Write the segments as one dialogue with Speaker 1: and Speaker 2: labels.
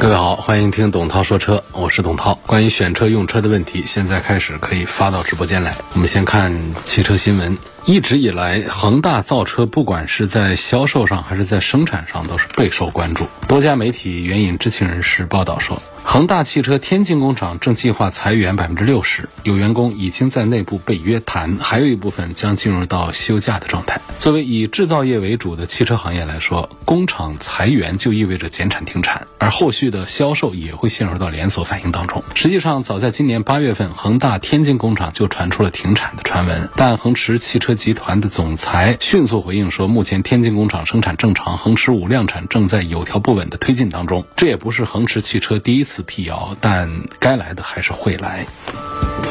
Speaker 1: 各位好，欢迎听董涛说车，我是董涛。关于选车用车的问题，现在开始可以发到直播间来。我们先看汽车新闻。一直以来，恒大造车不管是在销售上还是在生产上，都是备受关注。多家媒体援引知情人士报道说，恒大汽车天津工厂正计划裁员百分之六十，有员工已经在内部被约谈，还有一部分将进入到休假的状态。作为以制造业为主的汽车行业来说，工厂裁员就意味着减产停产，而后续的销售也会陷入到连锁反应当中。实际上，早在今年八月份，恒大天津工厂就传出了停产的传闻，但恒驰汽车集团的总裁迅速回应说，目前天津工厂生产正常，恒驰五量产正在有条不紊的推进当中。这也不是恒驰汽车第一次辟谣，但该来的还是会来。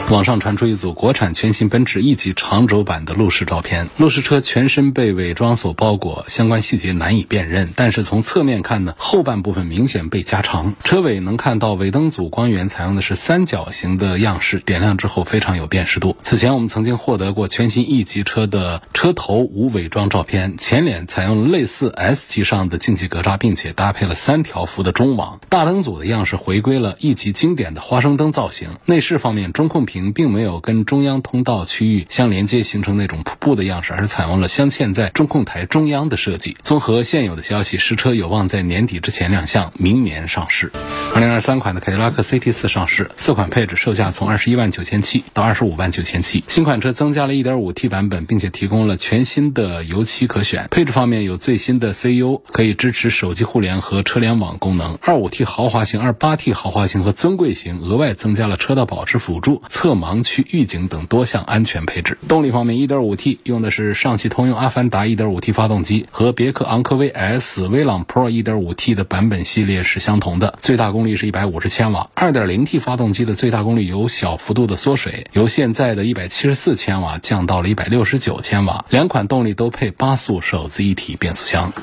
Speaker 1: 网上传出一组国产全新奔驰 E 级长轴版的路试照片，路试车全身被伪装所包裹，相关细节难以辨认。但是从侧面看呢，后半部分明显被加长，车尾能看到尾灯组光源采用的是三角形的样式，点亮之后非常有辨识度。此前我们曾经获得过全新 E 级车的车头无伪装照片，前脸采用类似 S 级上的进气格栅，并且搭配了三条幅的中网，大灯组的样式回归了 E 级经典的花生灯造型。内饰方面，中控屏。并没有跟中央通道区域相连接，形成那种瀑布的样式，而是采用了镶嵌在中控台中央的设计。综合现有的消息，实车有望在年底之前亮相，明年上市。二零二三款的凯迪拉克 CT 四上市，四款配置售价从二十一万九千七到二十五万九千七。新款车增加了一点五 T 版本，并且提供了全新的油漆可选。配置方面有最新的 CU，可以支持手机互联和车联网功能。二五 T 豪华型、二八 T 豪华型和尊贵型额外增加了车道保持辅助、侧。盲区预警等多项安全配置。动力方面，1.5T 用的是上汽通用阿凡达 1.5T 发动机，和别克昂科威 S、威朗 Pro 1.5T 的版本系列是相同的，最大功率是150千瓦。2.0T 发动机的最大功率有小幅度的缩水，由现在的174千瓦降到了169千瓦。两款动力都配八速手自一体变速箱。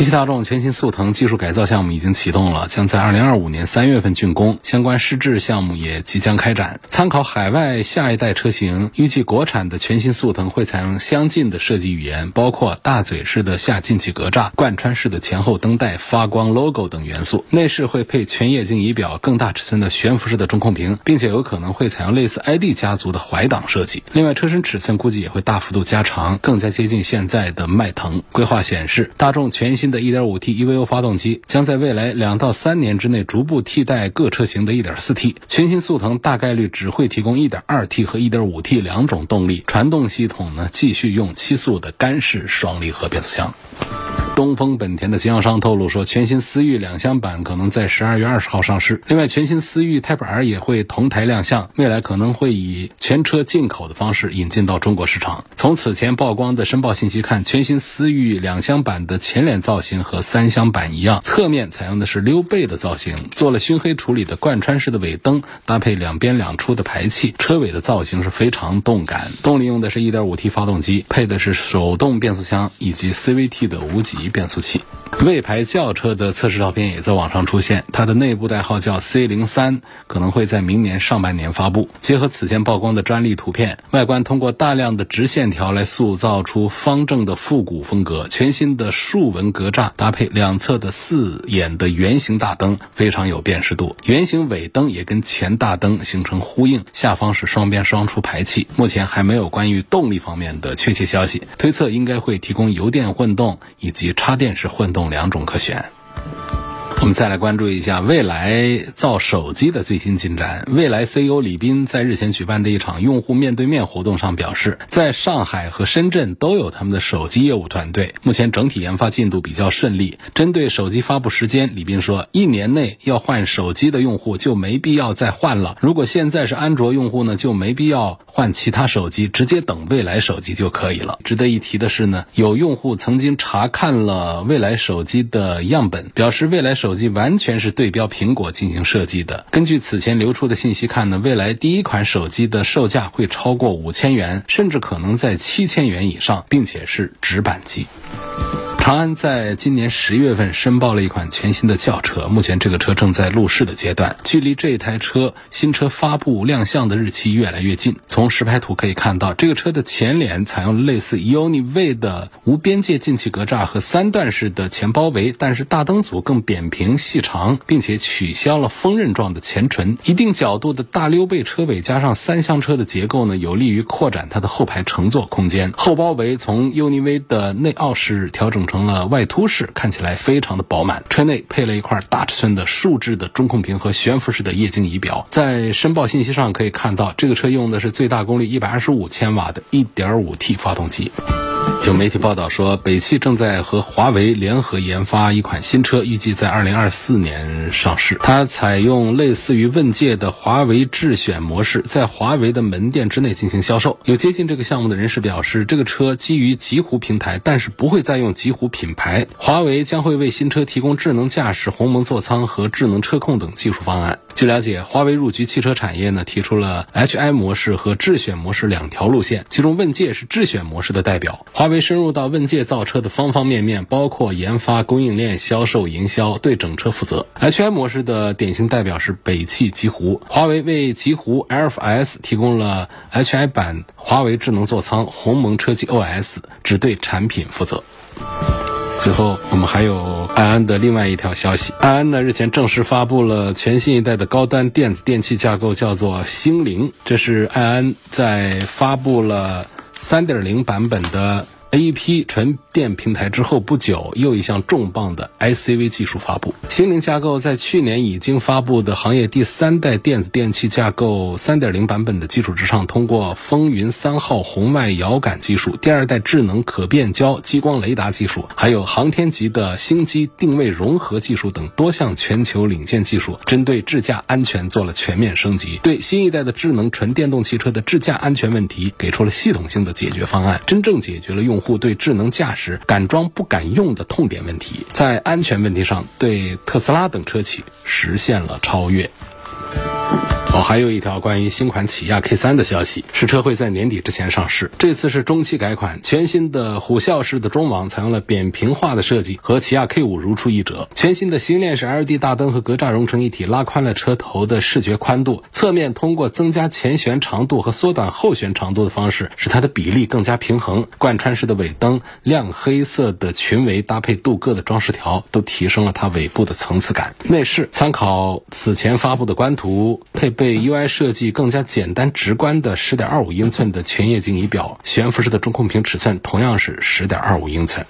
Speaker 1: 一汽大众全新速腾技术改造项目已经启动了，将在2025年3月份竣工，相关试制项目也即将开展。参考海外下一代车型，预计国产的全新速腾会采用相近的设计语言，包括大嘴式的下进气格栅、贯穿式的前后灯带、发光 logo 等元素。内饰会配全液晶仪表、更大尺寸的悬浮式的中控屏，并且有可能会采用类似 ID 家族的怀挡设计。另外，车身尺寸估计也会大幅度加长，更加接近现在的迈腾。规划显示，大众全新的 1.5T EVO 发动机将在未来两到三年之内逐步替代各车型的 1.4T。全新速腾大概率只会提供 1.2T 和 1.5T 两种动力，传动系统呢继续用七速的干式双离合变速箱。东风本田的经销商透露说，全新思域两厢版可能在十二月二十号上市。另外，全新思域 Type R 也会同台亮相，未来可能会以全车进口的方式引进到中国市场。从此前曝光的申报信息看，全新思域两厢版的前脸造型和三厢版一样，侧面采用的是溜背的造型，做了熏黑处理的贯穿式的尾灯，搭配两边两出的排气，车尾的造型是非常动感。动力用的是一点五 T 发动机，配的是手动变速箱以及 CVT 的无级。变速器，魏牌轿车的测试照片也在网上出现，它的内部代号叫 C 零三，可能会在明年上半年发布。结合此前曝光的专利图片，外观通过大量的直线条来塑造出方正的复古风格。全新的竖纹格栅搭配两侧的四眼的圆形大灯，非常有辨识度。圆形尾灯也跟前大灯形成呼应，下方是双边双出排气。目前还没有关于动力方面的确切消息，推测应该会提供油电混动以及。插电式混动两种可选。我们再来关注一下未来造手机的最新进展。未来 CEO 李斌在日前举办的一场用户面对面活动上表示，在上海和深圳都有他们的手机业务团队，目前整体研发进度比较顺利。针对手机发布时间，李斌说，一年内要换手机的用户就没必要再换了。如果现在是安卓用户呢，就没必要换其他手机，直接等未来手机就可以了。值得一提的是呢，有用户曾经查看了未来手机的样本，表示未来手。手机完全是对标苹果进行设计的。根据此前流出的信息看呢，未来第一款手机的售价会超过五千元，甚至可能在七千元以上，并且是直板机。长安在今年十月份申报了一款全新的轿车，目前这个车正在路试的阶段，距离这台车新车发布亮相的日期越来越近。从实拍图可以看到，这个车的前脸采用类似 UNI-V 的无边界进气格栅和三段式的前包围，但是大灯组更扁平细长，并且取消了锋刃状的前唇。一定角度的大溜背车尾加上三厢车的结构呢，有利于扩展它的后排乘坐空间。后包围从 UNI-V 的内凹式调整。成了外凸式，看起来非常的饱满。车内配了一块大尺寸的竖置的中控屏和悬浮式的液晶仪表。在申报信息上可以看到，这个车用的是最大功率一百二十五千瓦的 1.5T 发动机。有媒体报道说，北汽正在和华为联合研发一款新车，预计在二零二四年上市。它采用类似于问界的华为智选模式，在华为的门店之内进行销售。有接近这个项目的人士表示，这个车基于极狐平台，但是不会再用极狐品牌。华为将会为新车提供智能驾驶、鸿蒙座舱和智能车控等技术方案。据了解，华为入局汽车产业呢，提出了 HI 模式和智选模式两条路线，其中问界是智选模式的代表。华为深入到问界造车的方方面面，包括研发、供应链、销售、营销，对整车负责。HI 模式的典型代表是北汽极狐，华为为极狐 LS 提供了 HI 版华为智能座舱、鸿蒙车机 OS，只对产品负责。最后，我们还有安安的另外一条消息。安安呢日前正式发布了全新一代的高端电子电器架构，叫做星灵。这是安安在发布了三点零版本的。A.P. 纯电平台之后不久，又一项重磅的 I.C.V 技术发布。星灵架构在去年已经发布的行业第三代电子电器架构3.0版本的基础之上，通过风云三号红外遥感技术、第二代智能可变焦激光雷达技术，还有航天级的星机定位融合技术等多项全球领先技术，针对智驾安全做了全面升级，对新一代的智能纯电动汽车的智驾安全问题给出了系统性的解决方案，真正解决了用。户对智能驾驶敢装不敢用的痛点问题，在安全问题上对特斯拉等车企实现了超越。哦，还有一条关于新款起亚 K 三的消息，实车会在年底之前上市。这次是中期改款，全新的虎啸式的中网采用了扁平化的设计，和起亚 K 五如出一辙。全新的星链式 LED 大灯和格栅融成一体，拉宽了车头的视觉宽度。侧面通过增加前悬长度和缩短后悬长度的方式，使它的比例更加平衡。贯穿式的尾灯、亮黑色的裙围搭配镀铬的装饰条，都提升了它尾部的层次感。内饰参考此前发布的官图，配。对 UI 设计更加简单直观的10.25英寸的全液晶仪表，悬浮式的中控屏尺寸同样是10.25英寸。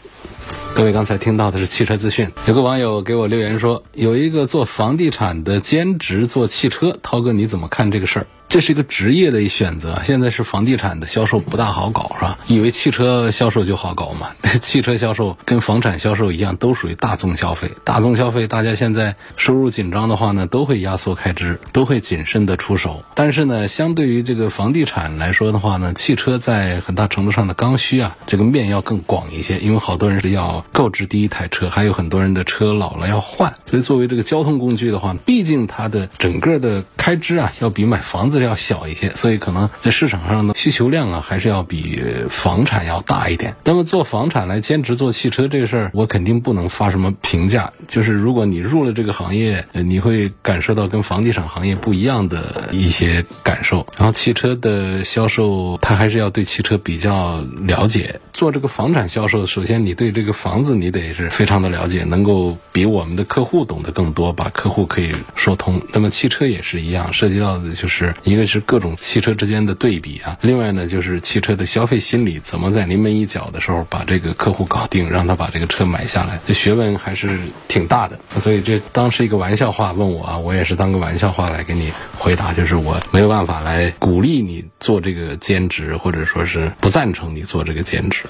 Speaker 1: 各位刚才听到的是汽车资讯，有个网友给我留言说，有一个做房地产的兼职做汽车，涛哥你怎么看这个事儿？这是一个职业的一选择。现在是房地产的销售不大好搞，是吧？以为汽车销售就好搞嘛？汽车销售跟房产销售一样，都属于大宗消费。大宗消费，大家现在收入紧张的话呢，都会压缩开支，都会谨慎的出手。但是呢，相对于这个房地产来说的话呢，汽车在很大程度上的刚需啊，这个面要更广一些。因为好多人是要购置第一台车，还有很多人的车老了要换，所以作为这个交通工具的话，毕竟它的整个的开支啊，要比买房子。要小一些，所以可能在市场上的需求量啊，还是要比房产要大一点。那么做房产来兼职做汽车这个事儿，我肯定不能发什么评价。就是如果你入了这个行业，你会感受到跟房地产行业不一样的一些感受。然后汽车的销售，他还是要对汽车比较了解。做这个房产销售，首先你对这个房房子你得是非常的了解，能够比我们的客户懂得更多，把客户可以说通。那么汽车也是一样，涉及到的就是。一个是各种汽车之间的对比啊，另外呢就是汽车的消费心理，怎么在临门一脚的时候把这个客户搞定，让他把这个车买下来，这学问还是挺大的。所以这当是一个玩笑话问我啊，我也是当个玩笑话来给你回答，就是我没有办法来鼓励你做这个兼职，或者说是不赞成你做这个兼职。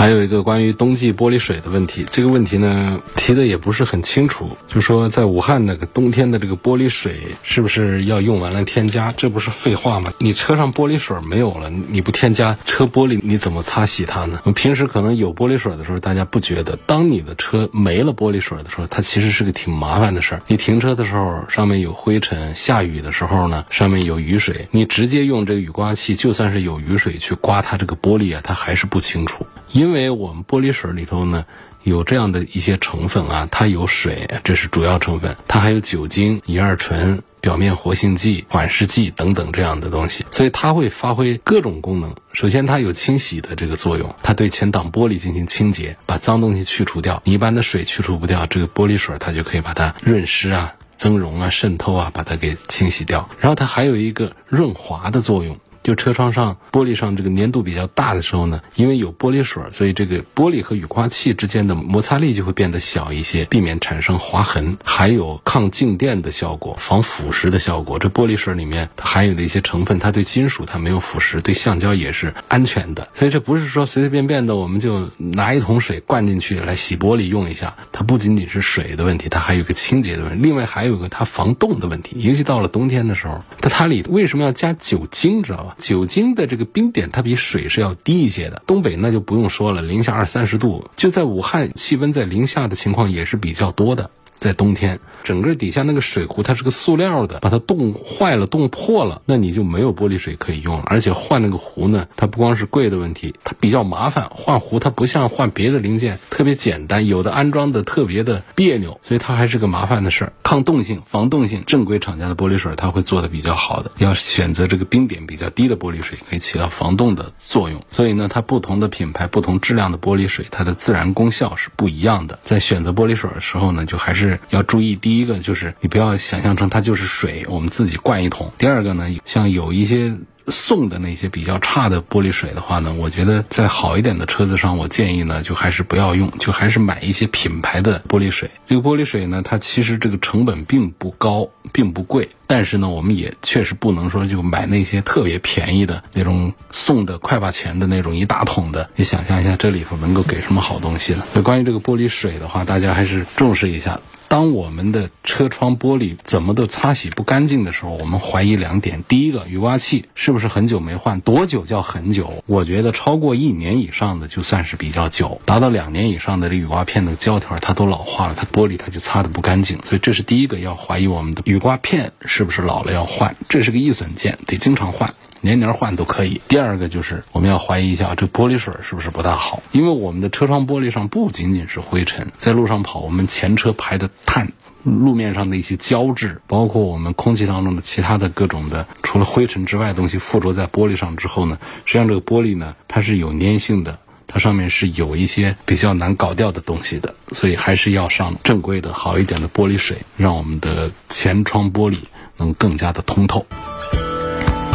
Speaker 1: 还有一个关于冬季玻璃水的问题，这个问题呢提的也不是很清楚，就说在武汉那个冬天的这个玻璃水是不是要用完了添加？这不是废话吗？你车上玻璃水没有了，你不添加车玻璃，你怎么擦洗它呢？平时可能有玻璃水的时候，大家不觉得，当你的车没了玻璃水的时候，它其实是个挺麻烦的事儿。你停车的时候上面有灰尘，下雨的时候呢上面有雨水，你直接用这个雨刮器，就算是有雨水去刮它这个玻璃啊，它还是不清楚。因为我们玻璃水里头呢，有这样的一些成分啊，它有水，这是主要成分，它还有酒精、乙二醇、表面活性剂、缓释剂等等这样的东西，所以它会发挥各种功能。首先，它有清洗的这个作用，它对前挡玻璃进行清洁，把脏东西去除掉。你一般的水去除不掉，这个玻璃水它就可以把它润湿啊、增溶啊、渗透啊，把它给清洗掉。然后它还有一个润滑的作用。就车窗上玻璃上这个粘度比较大的时候呢，因为有玻璃水，所以这个玻璃和雨刮器之间的摩擦力就会变得小一些，避免产生划痕。还有抗静电的效果，防腐蚀的效果。这玻璃水里面它含有的一些成分，它对金属它没有腐蚀，对橡胶也是安全的。所以这不是说随随便便的我们就拿一桶水灌进去来洗玻璃用一下。它不仅仅是水的问题，它还有一个清洁的问题。另外还有一个它防冻的问题，尤其到了冬天的时候，它它里为什么要加酒精，知道吧？酒精的这个冰点，它比水是要低一些的。东北那就不用说了，零下二三十度，就在武汉，气温在零下的情况也是比较多的。在冬天，整个底下那个水壶它是个塑料的，把它冻坏了、冻破了，那你就没有玻璃水可以用了。而且换那个壶呢，它不光是贵的问题，它比较麻烦。换壶它不像换别的零件特别简单，有的安装的特别的别扭，所以它还是个麻烦的事儿。抗冻性、防冻性，正规厂家的玻璃水它会做的比较好的。要选择这个冰点比较低的玻璃水，可以起到防冻的作用。所以呢，它不同的品牌、不同质量的玻璃水，它的自然功效是不一样的。在选择玻璃水的时候呢，就还是。要注意，第第一个就是你不要想象成它就是水，我们自己灌一桶。第二个呢，像有一些送的那些比较差的玻璃水的话呢，我觉得在好一点的车子上，我建议呢就还是不要用，就还是买一些品牌的玻璃水。这个玻璃水呢，它其实这个成本并不高，并不贵，但是呢，我们也确实不能说就买那些特别便宜的那种送的快把钱的那种一大桶的。你想象一下，这里头能够给什么好东西呢？所以关于这个玻璃水的话，大家还是重视一下。当我们的车窗玻璃怎么都擦洗不干净的时候，我们怀疑两点：第一个，雨刮器是不是很久没换？多久叫很久？我觉得超过一年以上的就算是比较久，达到两年以上的这雨刮片的胶条它都老化了，它玻璃它就擦的不干净。所以这是第一个要怀疑我们的雨刮片是不是老了要换，这是个易损件，得经常换。年年换都可以。第二个就是我们要怀疑一下这玻璃水是不是不大好，因为我们的车窗玻璃上不仅仅是灰尘，在路上跑，我们前车排的碳、路面上的一些胶质，包括我们空气当中的其他的各种的，除了灰尘之外的东西附着在玻璃上之后呢，实际上这个玻璃呢它是有粘性的，它上面是有一些比较难搞掉的东西的，所以还是要上正规的好一点的玻璃水，让我们的前窗玻璃能更加的通透。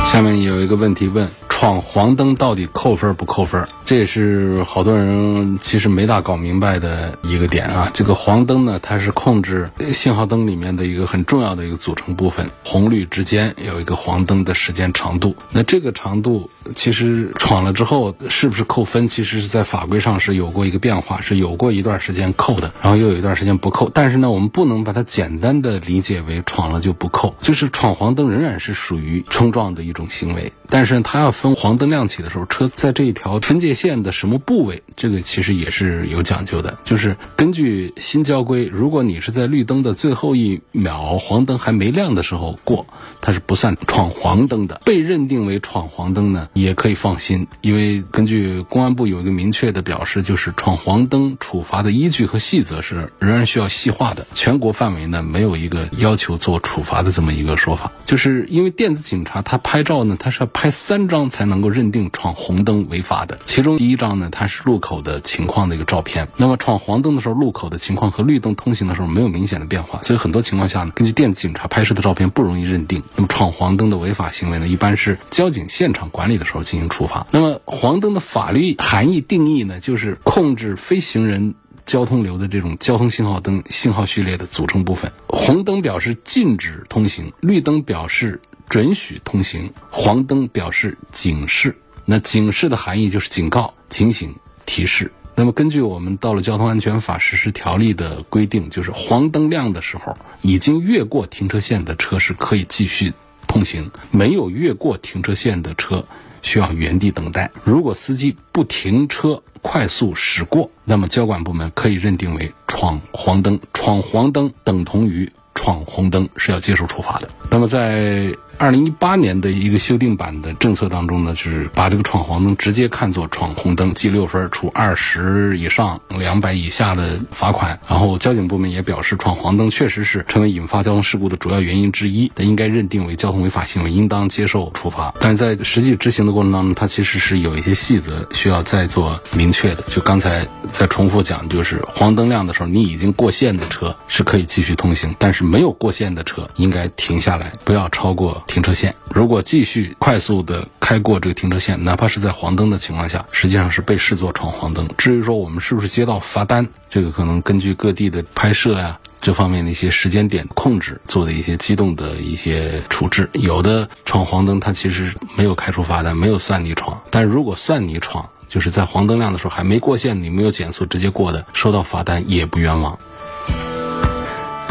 Speaker 1: 下面有一个问题问。闯黄灯到底扣分不扣分？这也是好多人其实没大搞明白的一个点啊。这个黄灯呢，它是控制信号灯里面的一个很重要的一个组成部分，红绿之间有一个黄灯的时间长度。那这个长度其实闯了之后是不是扣分？其实是在法规上是有过一个变化，是有过一段时间扣的，然后又有一段时间不扣。但是呢，我们不能把它简单的理解为闯了就不扣，就是闯黄灯仍然是属于冲撞的一种行为，但是它要分。黄灯亮起的时候，车在这一条分界线的什么部位？这个其实也是有讲究的。就是根据新交规，如果你是在绿灯的最后一秒，黄灯还没亮的时候过，它是不算闯黄灯的。被认定为闯黄灯呢，也可以放心，因为根据公安部有一个明确的表示，就是闯黄灯处罚的依据和细则是仍然需要细化的。全国范围呢，没有一个要求做处罚的这么一个说法。就是因为电子警察他拍照呢，他是要拍三张才能够认定闯红灯违法的。其中第一张呢，它是路口的情况的一个照片。那么闯黄灯的时候，路口的情况和绿灯通行的时候没有明显的变化，所以很多情况下呢，根据电子警察拍摄的照片不容易认定。那么闯黄灯的违法行为呢，一般是交警现场管理的时候进行处罚。那么黄灯的法律含义定义呢，就是控制飞行人。交通流的这种交通信号灯信号序列的组成部分，红灯表示禁止通行，绿灯表示准许通行，黄灯表示警示。那警示的含义就是警告、警醒、提示。那么根据我们道路交通安全法实施条例的规定，就是黄灯亮的时候，已经越过停车线的车是可以继续通行，没有越过停车线的车需要原地等待。如果司机不停车快速驶过，那么交管部门可以认定为闯黄灯，闯黄灯等同于闯红灯，是要接受处罚的。那么在二零一八年的一个修订版的政策当中呢，就是把这个闯黄灯直接看作闯红灯，记六分，处二十以上两百以下的罚款。然后交警部门也表示，闯黄灯确实是成为引发交通事故的主要原因之一，但应该认定为交通违法行为，应当接受处罚。但是在实际执行的过程当中，它其实是有一些细则需要再做明确的。就刚才再重复讲，就是黄灯亮的时候，你已经过线的车是可以继续通行，但是没有过线的车应该停下来，不要超过。停车线，如果继续快速的开过这个停车线，哪怕是在黄灯的情况下，实际上是被视作闯黄灯。至于说我们是不是接到罚单，这个可能根据各地的拍摄呀这方面的一些时间点控制做的一些机动的一些处置。有的闯黄灯，它其实没有开出罚单，没有算你闯；但如果算你闯，就是在黄灯亮的时候还没过线，你没有减速直接过的，收到罚单也不冤枉。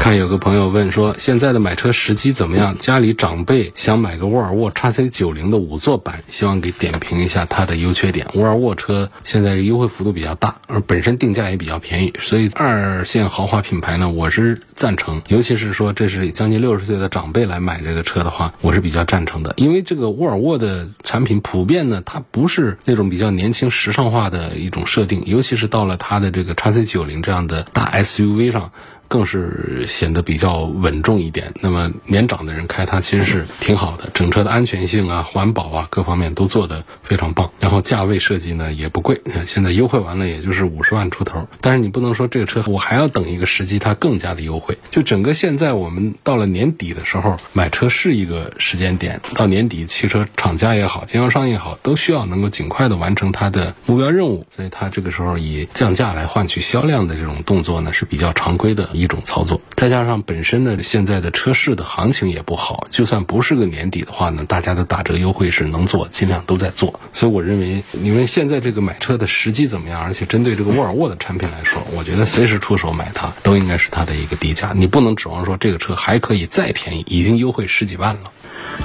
Speaker 1: 看有个朋友问说，现在的买车时机怎么样？家里长辈想买个沃尔沃 x C 九零的五座版，希望给点评一下它的优缺点。沃尔沃车现在优惠幅度比较大，而本身定价也比较便宜，所以二线豪华品牌呢，我是赞成。尤其是说这是将近六十岁的长辈来买这个车的话，我是比较赞成的。因为这个沃尔沃的产品普遍呢，它不是那种比较年轻时尚化的一种设定，尤其是到了它的这个 x C 九零这样的大 SUV 上。更是显得比较稳重一点。那么年长的人开它其实是挺好的，整车的安全性啊、环保啊各方面都做得非常棒。然后价位设计呢也不贵，现在优惠完了也就是五十万出头。但是你不能说这个车我还要等一个时机它更加的优惠。就整个现在我们到了年底的时候买车是一个时间点，到年底汽车厂家也好，经销商也好，都需要能够尽快的完成它的目标任务。所以它这个时候以降价来换取销量的这种动作呢是比较常规的。一一种操作，再加上本身呢，现在的车市的行情也不好，就算不是个年底的话呢，大家的打折优惠是能做，尽量都在做。所以我认为，你们现在这个买车的时机怎么样？而且针对这个沃尔沃的产品来说，我觉得随时出手买它都应该是它的一个低价，你不能指望说这个车还可以再便宜，已经优惠十几万了。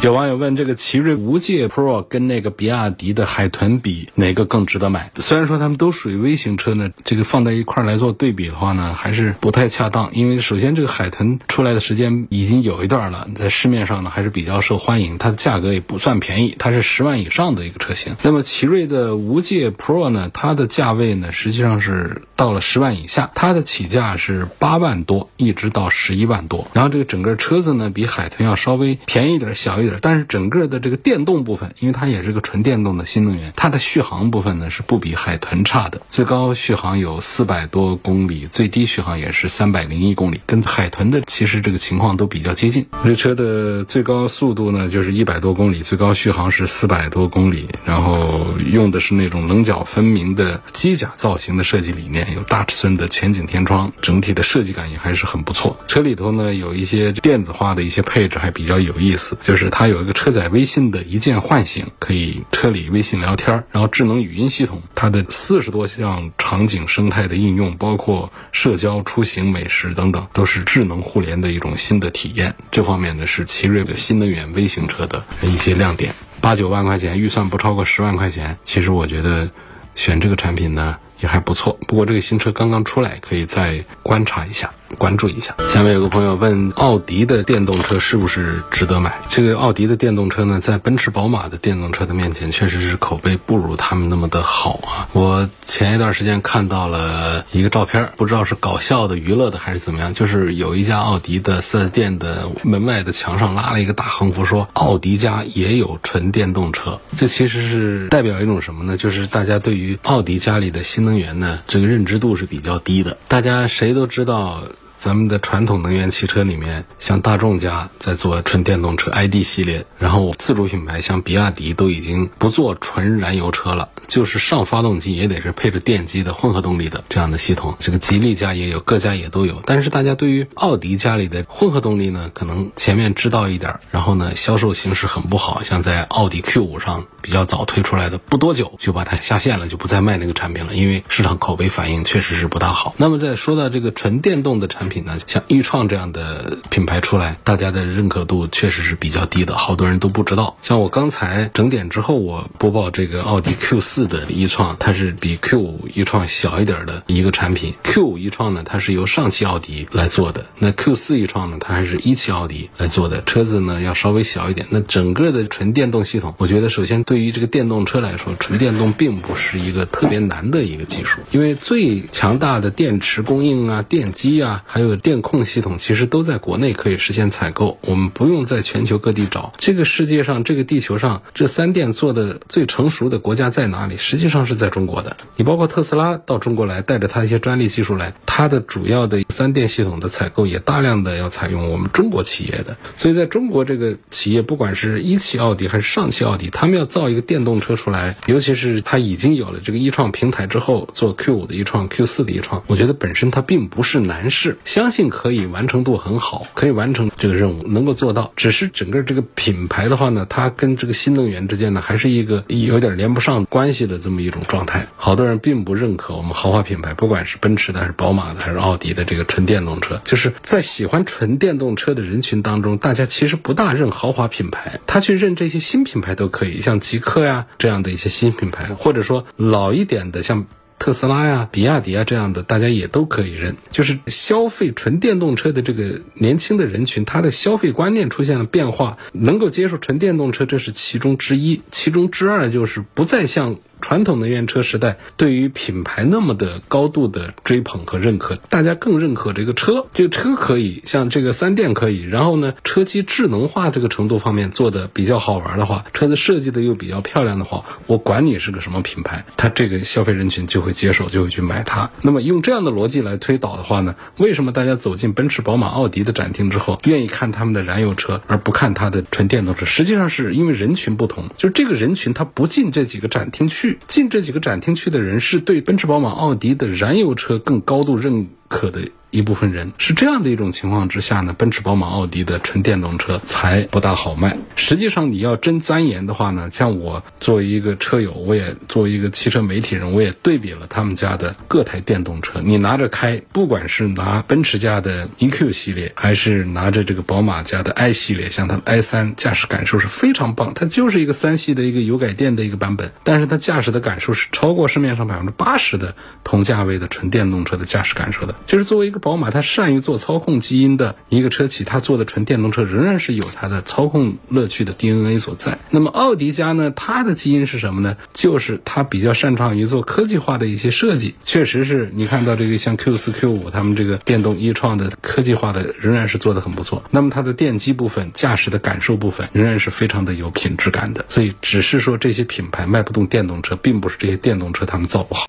Speaker 1: 有网友问：这个奇瑞无界 Pro 跟那个比亚迪的海豚比，哪个更值得买？虽然说他们都属于微型车呢，这个放在一块来做对比的话呢，还是不太恰当。因为首先这个海豚出来的时间已经有一段了，在市面上呢还是比较受欢迎，它的价格也不算便宜，它是十万以上的一个车型。那么奇瑞的无界 Pro 呢，它的价位呢实际上是到了十万以下，它的起价是八万多，一直到十一万多。然后这个整个车子呢比海豚要稍微便宜一点，小。小一点，但是整个的这个电动部分，因为它也是个纯电动的新能源，它的续航部分呢是不比海豚差的，最高续航有四百多公里，最低续航也是三百零一公里，跟海豚的其实这个情况都比较接近。这车的最高速度呢就是一百多公里，最高续航是四百多公里，然后用的是那种棱角分明的机甲造型的设计理念，有大尺寸的全景天窗，整体的设计感也还是很不错。车里头呢有一些电子化的一些配置还比较有意思，就是。是它有一个车载微信的一键唤醒，可以车里微信聊天，然后智能语音系统，它的四十多项场景生态的应用，包括社交、出行、美食等等，都是智能互联的一种新的体验。这方面呢，是奇瑞的新能源微型车的一些亮点。八九万块钱，预算不超过十万块钱，其实我觉得选这个产品呢也还不错。不过这个新车刚刚出来，可以再观察一下。关注一下。下面有个朋友问：奥迪的电动车是不是值得买？这个奥迪的电动车呢，在奔驰、宝马的电动车的面前，确实是口碑不如他们那么的好啊。我前一段时间看到了一个照片，不知道是搞笑的、娱乐的还是怎么样，就是有一家奥迪的 4S 店的门外的墙上拉了一个大横幅，说奥迪家也有纯电动车。这其实是代表一种什么呢？就是大家对于奥迪家里的新能源呢，这个认知度是比较低的。大家谁都知道。咱们的传统能源汽车里面，像大众家在做纯电动车 ID 系列，然后自主品牌像比亚迪都已经不做纯燃油车了，就是上发动机也得是配着电机的混合动力的这样的系统。这个吉利家也有，各家也都有。但是大家对于奥迪家里的混合动力呢，可能前面知道一点，然后呢销售形势很不好，像在奥迪 Q 五上比较早推出来的，不多久就把它下线了，就不再卖那个产品了，因为市场口碑反应确实是不大好。那么在说到这个纯电动的产品品呢，像易创这样的品牌出来，大家的认可度确实是比较低的，好多人都不知道。像我刚才整点之后，我播报这个奥迪 Q 四的易创，它是比 Q 五易创小一点的一个产品。Q 五易创呢，它是由上汽奥迪来做的，那 Q 四易创呢，它还是一汽奥迪来做的，车子呢要稍微小一点。那整个的纯电动系统，我觉得首先对于这个电动车来说，纯电动并不是一个特别难的一个技术，因为最强大的电池供应啊、电机啊，还还有电控系统，其实都在国内可以实现采购，我们不用在全球各地找。这个世界上，这个地球上，这三电做的最成熟的国家在哪里？实际上是在中国的。你包括特斯拉到中国来，带着它一些专利技术来，它的主要的三电系统的采购也大量的要采用我们中国企业的。所以在中国这个企业，不管是一汽奥迪还是上汽奥迪，他们要造一个电动车出来，尤其是它已经有了这个一创平台之后，做 Q 五的一创、Q 四的一创，我觉得本身它并不是难事，相信可以完成度很好，可以完成这个任务，能够做到。只是整个这个品牌的话呢，它跟这个新能源之间呢，还是一个有点连不上关系的这么一种状态。好多人并不认可我们豪华品牌，不管是奔驰的、还是宝马的、还是奥迪的这个纯电动车，就是在喜欢纯电动车的人群当中，大家其实不大认豪华品牌，他去认这些新品牌都可以，像极客呀这样的一些新品牌，或者说老一点的像。特斯拉呀、比亚迪啊这样的，大家也都可以认。就是消费纯电动车的这个年轻的人群，他的消费观念出现了变化，能够接受纯电动车，这是其中之一。其中之二就是不再像。传统能源车时代，对于品牌那么的高度的追捧和认可，大家更认可这个车。这个车可以像这个三电可以，然后呢，车机智能化这个程度方面做的比较好玩的话，车子设计的又比较漂亮的话，我管你是个什么品牌，它这个消费人群就会接受，就会去买它。那么用这样的逻辑来推导的话呢，为什么大家走进奔驰、宝马、奥迪的展厅之后，愿意看他们的燃油车而不看它的纯电动车？实际上是因为人群不同，就是这个人群他不进这几个展厅去。进这几个展厅去的人是对奔驰、宝马、奥迪的燃油车更高度认可的。一部分人是这样的一种情况之下呢，奔驰、宝马、奥迪的纯电动车才不大好卖。实际上，你要真钻研的话呢，像我作为一个车友，我也作为一个汽车媒体人，我也对比了他们家的各台电动车。你拿着开，不管是拿奔驰家的 EQ 系列，还是拿着这个宝马家的 i 系列，像它的 i 三，驾驶感受是非常棒。它就是一个三系的一个油改电的一个版本，但是它驾驶的感受是超过市面上百分之八十的同价位的纯电动车的驾驶感受的。就是作为一个宝马它善于做操控基因的一个车企，它做的纯电动车仍然是有它的操控乐趣的 DNA 所在。那么奥迪家呢，它的基因是什么呢？就是它比较擅长于做科技化的一些设计。确实是你看到这个像 Q 四、Q 五，他们这个电动一创的科技化的仍然是做的很不错。那么它的电机部分、驾驶的感受部分仍然是非常的有品质感的。所以只是说这些品牌卖不动电动车，并不是这些电动车他们造不好。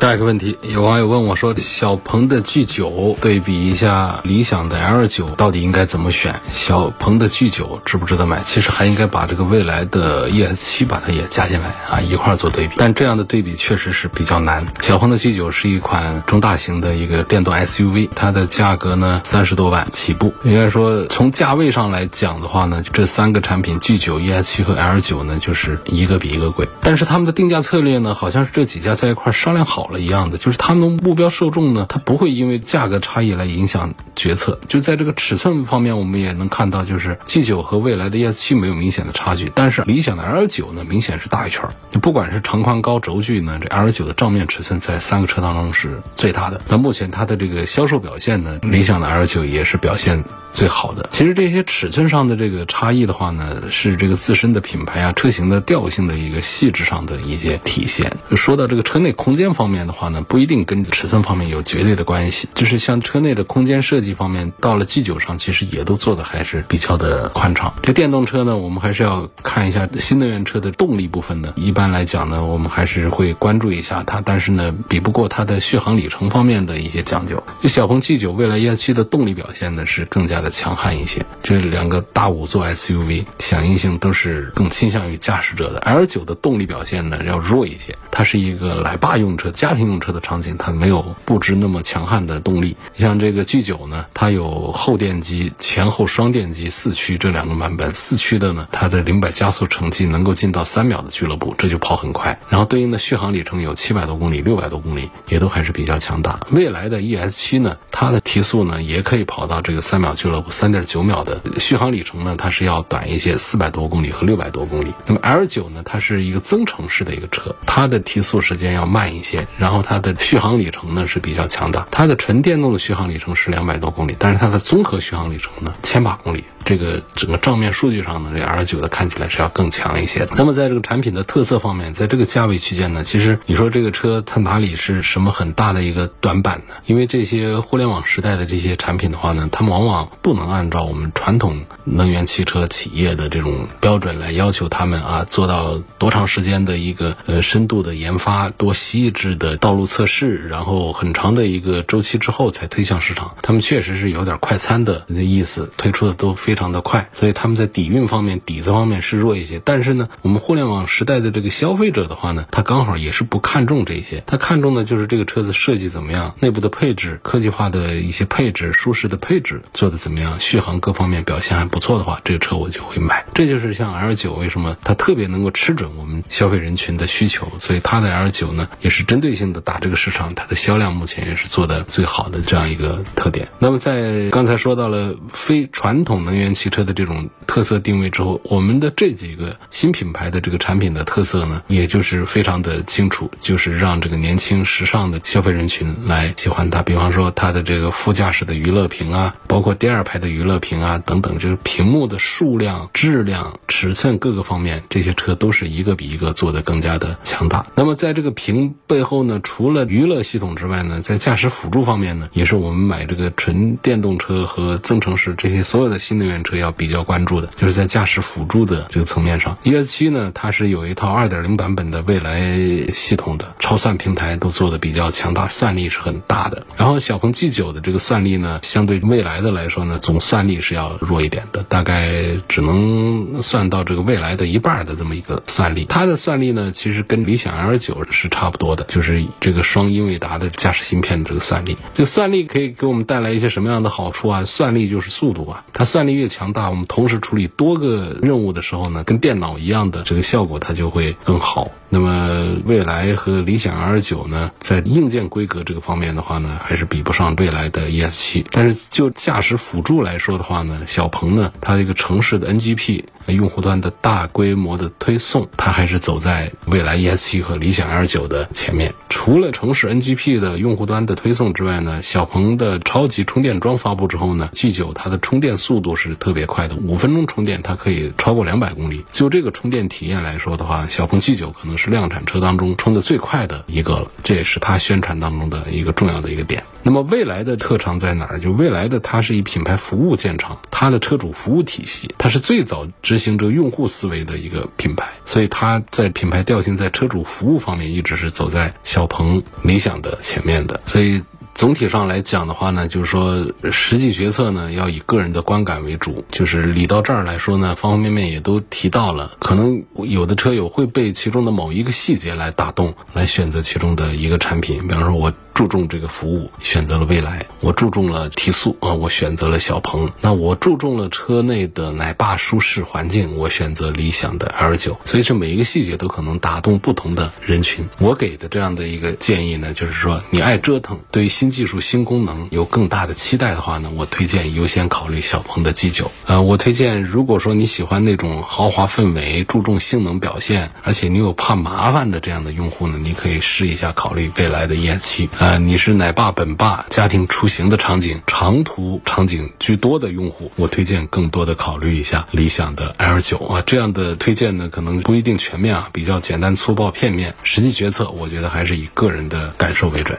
Speaker 1: 下一个问题，有网友问我说：“小鹏的 G 九对比一下理想的 L 九，到底应该怎么选？小鹏的 G 九值不值得买？其实还应该把这个未来的 ES 七把它也加进来啊，一块做对比。但这样的对比确实是比较难。小鹏的 G 九是一款中大型的一个电动 SUV，它的价格呢三十多万起步。应该说从价位上来讲的话呢，这三个产品 G 九、ES 七和 L 九呢，就是一个比一个贵。但是他们的定价策略呢，好像是这几家在一块商量好。了一样的，就是他们的目标受众呢，它不会因为价格差异来影响决策。就在这个尺寸方面，我们也能看到，就是 G 九和未来的 ES 七没有明显的差距，但是理想的 L 九呢，明显是大一圈。就不管是长宽高轴距呢，这 L 九的正面尺寸在三个车当中是最大的。那目前它的这个销售表现呢，理想的 L 九也是表现最好的。其实这些尺寸上的这个差异的话呢，是这个自身的品牌啊、车型的调性的一个细致上的一些体现。说到这个车内空间方面的话呢，不一定跟尺寸方面有绝对的关系，就是像车内的空间设计方面，到了 G 九上其实也都做的还是比较的宽敞。这电动车呢，我们还是要看一下新能源车的动力部分呢。一般来讲呢，我们还是会关注一下它，但是呢，比不过它的续航里程方面的一些讲究。就小鹏 G 九未来 ES7 的动力表现呢是更加的强悍一些，这两个大五座 SUV 响应性都是更倾向于驾驶者的。L 九的动力表现呢要弱一些，它是一个奶爸用车、家庭用车的场景，它没有布置那么强悍的动力。像这个 G 九呢，它有后电机、前后双电机四驱这两个版本，四驱的呢，它的零百加速成绩能够进到三秒的俱乐部，这就跑很快。然后对应的续航里程有七百多公里、六百多公里，也都还是比较强大。未来的 ES 七呢，它的提速呢也可以跑到这个三秒俱三点九秒的续航里程呢，它是要短一些，四百多公里和六百多公里。那么 L 九呢，它是一个增程式的一个车，它的提速时间要慢一些，然后它的续航里程呢是比较强大。它的纯电动的续航里程是两百多公里，但是它的综合续航里程呢，千把公里。这个整个账面数据上呢，这 R 九的看起来是要更强一些的。那么在这个产品的特色方面，在这个价位区间呢，其实你说这个车它哪里是什么很大的一个短板呢？因为这些互联网时代的这些产品的话呢，它们往往不能按照我们传统能源汽车企业的这种标准来要求他们啊，做到多长时间的一个呃深度的研发，多细致的道路测试，然后很长的一个周期之后才推向市场。他们确实是有点快餐的意思，推出的都非。非常的快，所以他们在底蕴方面、底子方面是弱一些。但是呢，我们互联网时代的这个消费者的话呢，他刚好也是不看重这些，他看重的就是这个车子设计怎么样，内部的配置、科技化的一些配置、舒适的配置做的怎么样，续航各方面表现还不错的话，这个车我就会买。这就是像 L 九为什么它特别能够吃准我们消费人群的需求，所以它的 L 九呢也是针对性的打这个市场，它的销量目前也是做的最好的这样一个特点。那么在刚才说到了非传统能源。汽车的这种特色定位之后，我们的这几个新品牌的这个产品的特色呢，也就是非常的清楚，就是让这个年轻时尚的消费人群来喜欢它。比方说它的这个副驾驶的娱乐屏啊，包括第二排的娱乐屏啊等等，就是屏幕的数量、质量、尺寸各个方面，这些车都是一个比一个做的更加的强大。那么在这个屏背后呢，除了娱乐系统之外呢，在驾驶辅助方面呢，也是我们买这个纯电动车和增程式这些所有的新能源。车要比较关注的，就是在驾驶辅助的这个层面上，ES 七呢，它是有一套二点零版本的未来系统的超算平台，都做的比较强大，算力是很大的。然后小鹏 G 九的这个算力呢，相对未来的来说呢，总算力是要弱一点的，大概只能算到这个未来的一半的这么一个算力。它的算力呢，其实跟理想 L 九是差不多的，就是这个双英伟达的驾驶芯片的这个算力。这个算力可以给我们带来一些什么样的好处啊？算力就是速度啊，它算力越。强大，我们同时处理多个任务的时候呢，跟电脑一样的这个效果它就会更好。那么未来和理想 R 九呢，在硬件规格这个方面的话呢，还是比不上未来的 ES 七。但是就驾驶辅助来说的话呢，小鹏呢，它这个城市的 NGP 用户端的大规模的推送，它还是走在未来 ES 七和理想 L 九的前面。除了城市 NGP 的用户端的推送之外呢，小鹏的超级充电桩发布之后呢，G 九它的充电速度是特别快的，五分钟充电它可以超过两百公里。就这个充电体验来说的话，小鹏 G 九可能。是量产车当中充的最快的一个了，这也是它宣传当中的一个重要的一个点。那么未来的特长在哪儿？就未来的它是以品牌服务见长，它的车主服务体系，它是最早执行这个用户思维的一个品牌，所以它在品牌调性在车主服务方面一直是走在小鹏、理想的前面的，所以。总体上来讲的话呢，就是说实际决策呢要以个人的观感为主。就是理到这儿来说呢，方方面面也都提到了。可能有的车友会被其中的某一个细节来打动，来选择其中的一个产品。比方说，我。注重这个服务，选择了蔚来；我注重了提速啊，我选择了小鹏。那我注重了车内的奶爸舒适环境，我选择理想的 L 九。所以这每一个细节都可能打动不同的人群。我给的这样的一个建议呢，就是说你爱折腾，对于新技术、新功能有更大的期待的话呢，我推荐优先考虑小鹏的 G 九。呃，我推荐如果说你喜欢那种豪华氛围、注重性能表现，而且你有怕麻烦的这样的用户呢，你可以试一下考虑未来的 ES 七。呃，你是奶爸本爸家庭出行的场景，长途场景居多的用户，我推荐更多的考虑一下理想的 L 九啊。这样的推荐呢，可能不一定全面啊，比较简单粗暴片面。实际决策，我觉得还是以个人的感受为准。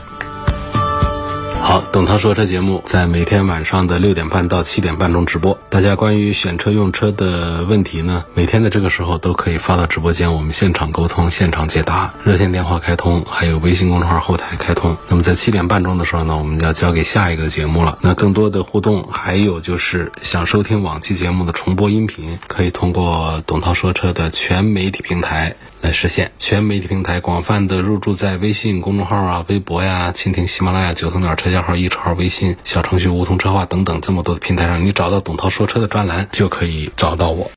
Speaker 1: 好，董涛说车节目在每天晚上的六点半到七点半中直播。大家关于选车用车的问题呢，每天的这个时候都可以发到直播间，我们现场沟通、现场解答。热线电话开通，还有微信公众号后台开通。那么在七点半钟的时候呢，我们就要交给下一个节目了。那更多的互动，还有就是想收听往期节目的重播音频，可以通过董涛说车的全媒体平台。来实现全媒体平台广泛的入驻在微信公众号啊、微博呀、蜻蜓、喜马拉雅、九头鸟车架号、易车号、微信小程序梧桐车话等等这么多的平台上，你找到董涛说车的专栏就可以找到我。